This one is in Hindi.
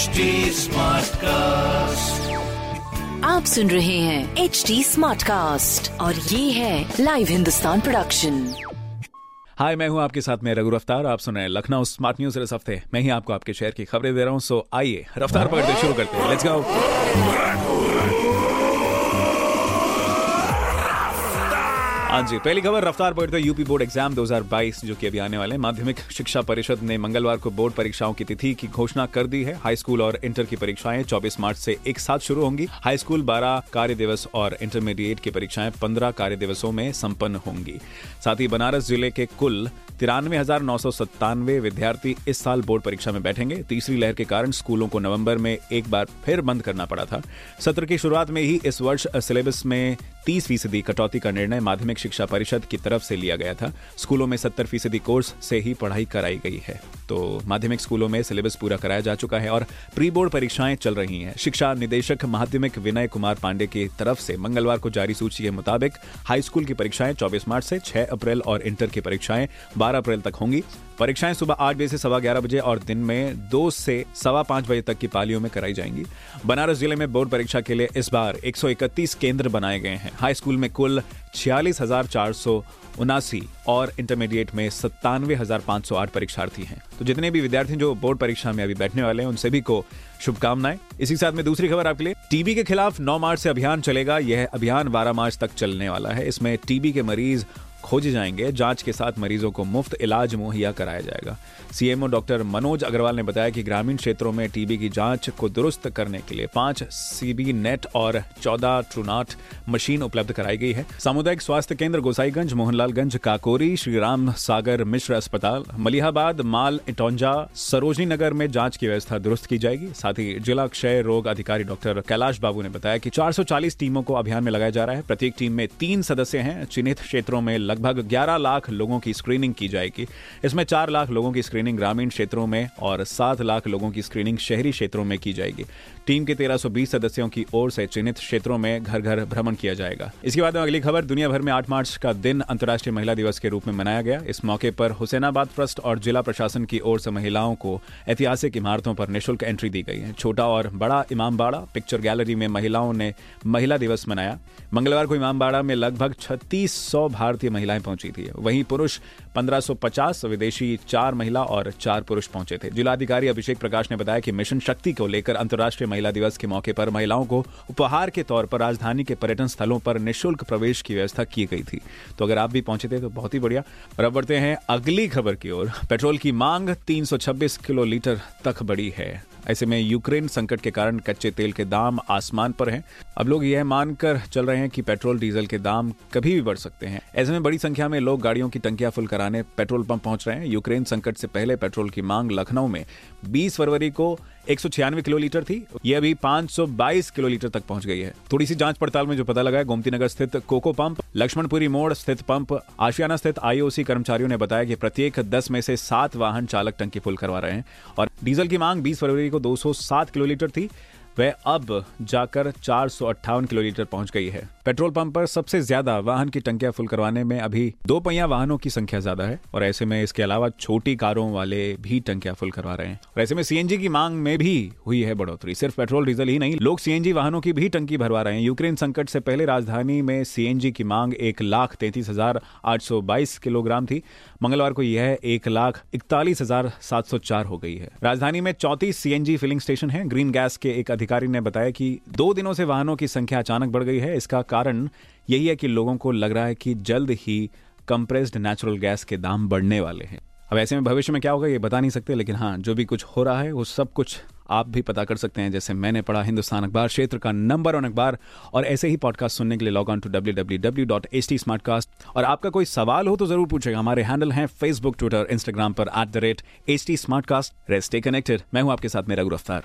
HD कास्ट आप सुन रहे हैं एच डी स्मार्ट कास्ट और ये है लाइव हिंदुस्तान प्रोडक्शन हाय मैं हूँ आपके साथ में रघु रफ्तार। आप सुन रहे हैं लखनऊ स्मार्ट न्यूज़ इस हफ़्ते। मैं ही आपको आपके शहर की खबरें दे रहा हूँ सो आइए रफ्तार पकड़ते शुरू करते हैं। लेट्स गो हाँ जी, पहली खबर, रफ्तार पकड़ते यूपी बोर्ड एग्ज़ाम 2022 जो कि अभी आने वाले माध्यमिक शिक्षा परिषद ने मंगलवार को बोर्ड परीक्षाओं की तिथि की घोषणा कर दी है। हाई स्कूल और इंटर की परीक्षाएँ 24 मार्च से एक साथ शुरू होंगी। हाई स्कूल 12 कार्य दिवस और इंटरमीडिएट की परीक्षाएँ 15 कार्य दिवसों में संपन्न होंगी। साथ ही बनारस ज़िले के कुल तिरानवे विद्यार्थी इस साल बोर्ड परीक्षा में बैठेंगे। तीसरी लहर के कारण स्कूलों को नवंबर में एक बार फिर बंद करना पड़ा था। सत्र की शुरुआत में ही इस वर्ष सिलेबस में तीस फ़ीसदी कटौती का निर्णय माध्यमिक शिक्षा परिषद की तरफ़ से लिया गया था। स्कूलों में सत्तर फ़ीसदी कोर्स से ही पढ़ाई कराई गई है। तो माध्यमिक स्कूलों में सिलेबस पूरा कराया जा चुका है और प्री बोर्ड परीक्षाएँ चल रही हैं। शिक्षा निदेशक माध्यमिक विनय कुमार पांडे की तरफ़ से मंगलवार को जारी सूची के मुताबिक हाई स्कूल की परीक्षाएँ 24 मार्च से 6 अप्रैल और इंटर की परीक्षाएँ 12 अप्रैल तक होंगी। परीक्षाएँ सुबह आठ बजे से सवा ग्यारह बजे और दिन में दो से सवा पाँच बजे तक की पालियों में कराई जाएँगी। बनारस ज़िले में बोर्ड परीक्षा के लिए इस बार 131 केंद्र बनाए गए हैं। हाई स्कूल में कुल छियालीस हज़ार चार सौ उनासी और इंटरमीडिएट में सत्तानवे हज़ार सौ आठ परीक्षार्थी हैं। तो जितने भी विद्यार्थी जो बोर्ड परीक्षा में अभी बैठने वाले हैं, उन सभी को शुभकामनाएँ। इसी के साथ में दूसरी खबर आपके लिए। टीबी के खिलाफ 9 मार्च से अभियान चलेगा। यह अभियान 12 मार्च तक चलने वाला है। इसमें टीबी के मरीज़ खोजे जाएँगे। जाँच के साथ मरीजों को मुफ़्त इलाज मुहैया कराया जाएगा। सीएमओ डॉक्टर मनोज अग्रवाल ने बताया कि ग्रामीण क्षेत्रों में टीबी की जाँच को दुरुस्त करने के लिए पाँच सीबी नेट और चौदह ट्रूनाट मशीन उपलब्ध कराई गई है। सामुदायिक स्वास्थ्य केंद्र गोसाईगंज, मोहनलालगंज, काकोरी श्री राम सागर मिश्र अस्पताल, मलिहाबाद, माल, इटौंजा, सरोजनी नगर में जाँच की व्यवस्था दुरुस्त की जाएगी। साथ ही जिला क्षय रोग अधिकारी डॉक्टर कैलाश बाबू ने बताया कि 440 टीमों को अभियान में लगाया जा रहा है। प्रत्येक टीम में तीन सदस्य हैं। चिन्हित क्षेत्रों में लगभग 11 लाख लोगों की स्क्रीनिंग की जाएगी। इसमें 4 लाख लोगों की स्क्रीनिंग ग्रामीण क्षेत्रों में और 7 लाख लोगों की स्क्रीनिंग शहरी क्षेत्रों में की जाएगी। टीम के 1320 सदस्यों की ओर से चिन्हित क्षेत्रों में घर घर भ्रमण किया जाएगा। इसके बाद में अगली खबर, दुनिया भर में 8 मार्च का दिन अंतर्राष्ट्रीय महिला दिवस के रूप में मनाया गया। इस मौके पर हुसैनाबाद ट्रस्ट और जिला प्रशासन की ओर से महिलाओं को ऐतिहासिक इमारतों पर निःशुल्क एंट्री दी गई है। छोटा और बड़ा इमामबाड़ा पिक्चर गैलरी में महिलाओं ने महिला दिवस मनाया। मंगलवार को इमामबाड़ा में लगभग छत्तीस भारतीय महिलाएँ पहुँची थी। वहीं पुरुष 1550 विदेशी चार महिला और चार पुरुष पहुँचे थे। जिलाधिकारी अभिषेक प्रकाश ने बताया कि मिशन शक्ति को लेकर अंतर्राष्ट्रीय महिला दिवस के मौके पर महिलाओं को उपहार के तौर पर राजधानी के पर्यटन स्थलों पर निःशुल्क प्रवेश की व्यवस्था की गई थी। तो अगर आप भी पहुँचे थे तो बहुत ही बढ़िया। और अब बढ़ते हैं अगली खबर की ओर। पेट्रोल की मांग 326 किलो लीटर तक बढ़ी है। ऐसे में यूक्रेन संकट के कारण कच्चे तेल के दाम आसमान पर हैं। अब लोग यह मानकर चल रहे हैं कि पेट्रोल, डीजल के दाम कभी भी बढ़ सकते हैं। ऐसे में बड़ी संख्या में लोग गाड़ियों की टंकियाँ फुल कराने पेट्रोल पंप पहुँच रहे हैं। यूक्रेन संकट से पहले पेट्रोल की मांग लखनऊ में 20 फरवरी को एक किलो लीटर थी। ये अभी 522 किलो लीटर तक पहुँच गई है। थोड़ी सी जाँच पड़ताल में जो पता लगा है, गोमती नगर स्थित कोको पंप, लक्ष्मणपुरी मोड़ स्थित पंप, आशियाना स्थित आईओसी कर्मचारियों ने बताया कि प्रत्येक 10 में से सात वाहन चालक टंकी फुल करवा रहे हैं। और डीजल की मांग 20 फरवरी को दो सौ सात किलो लीटर थी। वह अब जाकर चार किलो लीटर पहुँच गई है। पेट्रोल पंप पर सबसे ज़्यादा वाहन की टंकियाँ फुल करवाने में अभी दो पहिया वाहनों की संख्या ज़्यादा है, और ऐसे में इसके अलावा छोटी कारों वाले भी टंकियाँ फुल करवा रहे हैं। और ऐसे में सीएनजी की मांग में भी हुई है बढ़ोतरी। सिर्फ़ पेट्रोल, डीजल ही नहीं, लोग सीएनजी वाहनों की भी टंकी भरवा रहे हैं। यूक्रेन संकट से पहले राजधानी में सीएनजी की मांग एक लाख तैतीस हज़ार आठ सौ बाईस किलोग्राम थी। मंगलवार को यह एक लाख इकतालीस हज़ार सात सौ चार हो गई है। राजधानी में चौतीस सीएनजी फिलिंग स्टेशन है। ग्रीन गैस के एक अधिकारी ने बताया कि दो दिनों से वाहनों की संख्या अचानक बढ़ गई है। इसका कारण यही है कि लोगों को लग रहा है कि जल्द ही कंप्रेस्ड नेचुरल गैस के दाम बढ़ने वाले हैं। अब ऐसे में भविष्य में क्या होगा, ये बता नहीं सकते, लेकिन हाँ जो भी कुछ हो रहा है, वो सब कुछ आप भी पता कर सकते हैं। जैसे मैंने पढ़ा, हिंदुस्तान अखबार क्षेत्र का नंबर वन अखबार, और ऐसे ही पॉडकास्ट सुनने के लिए log on to W W W dot H T smart cast और आपका कोई सवाल हो तो ज़रूर पूछेगा। हमारे हैंडल हैं फेसबुक ट्विटर इंस्टाग्राम पर at the rate H T smart cast stay connected मैं हूँ आपके साथ मेरा रफ्तार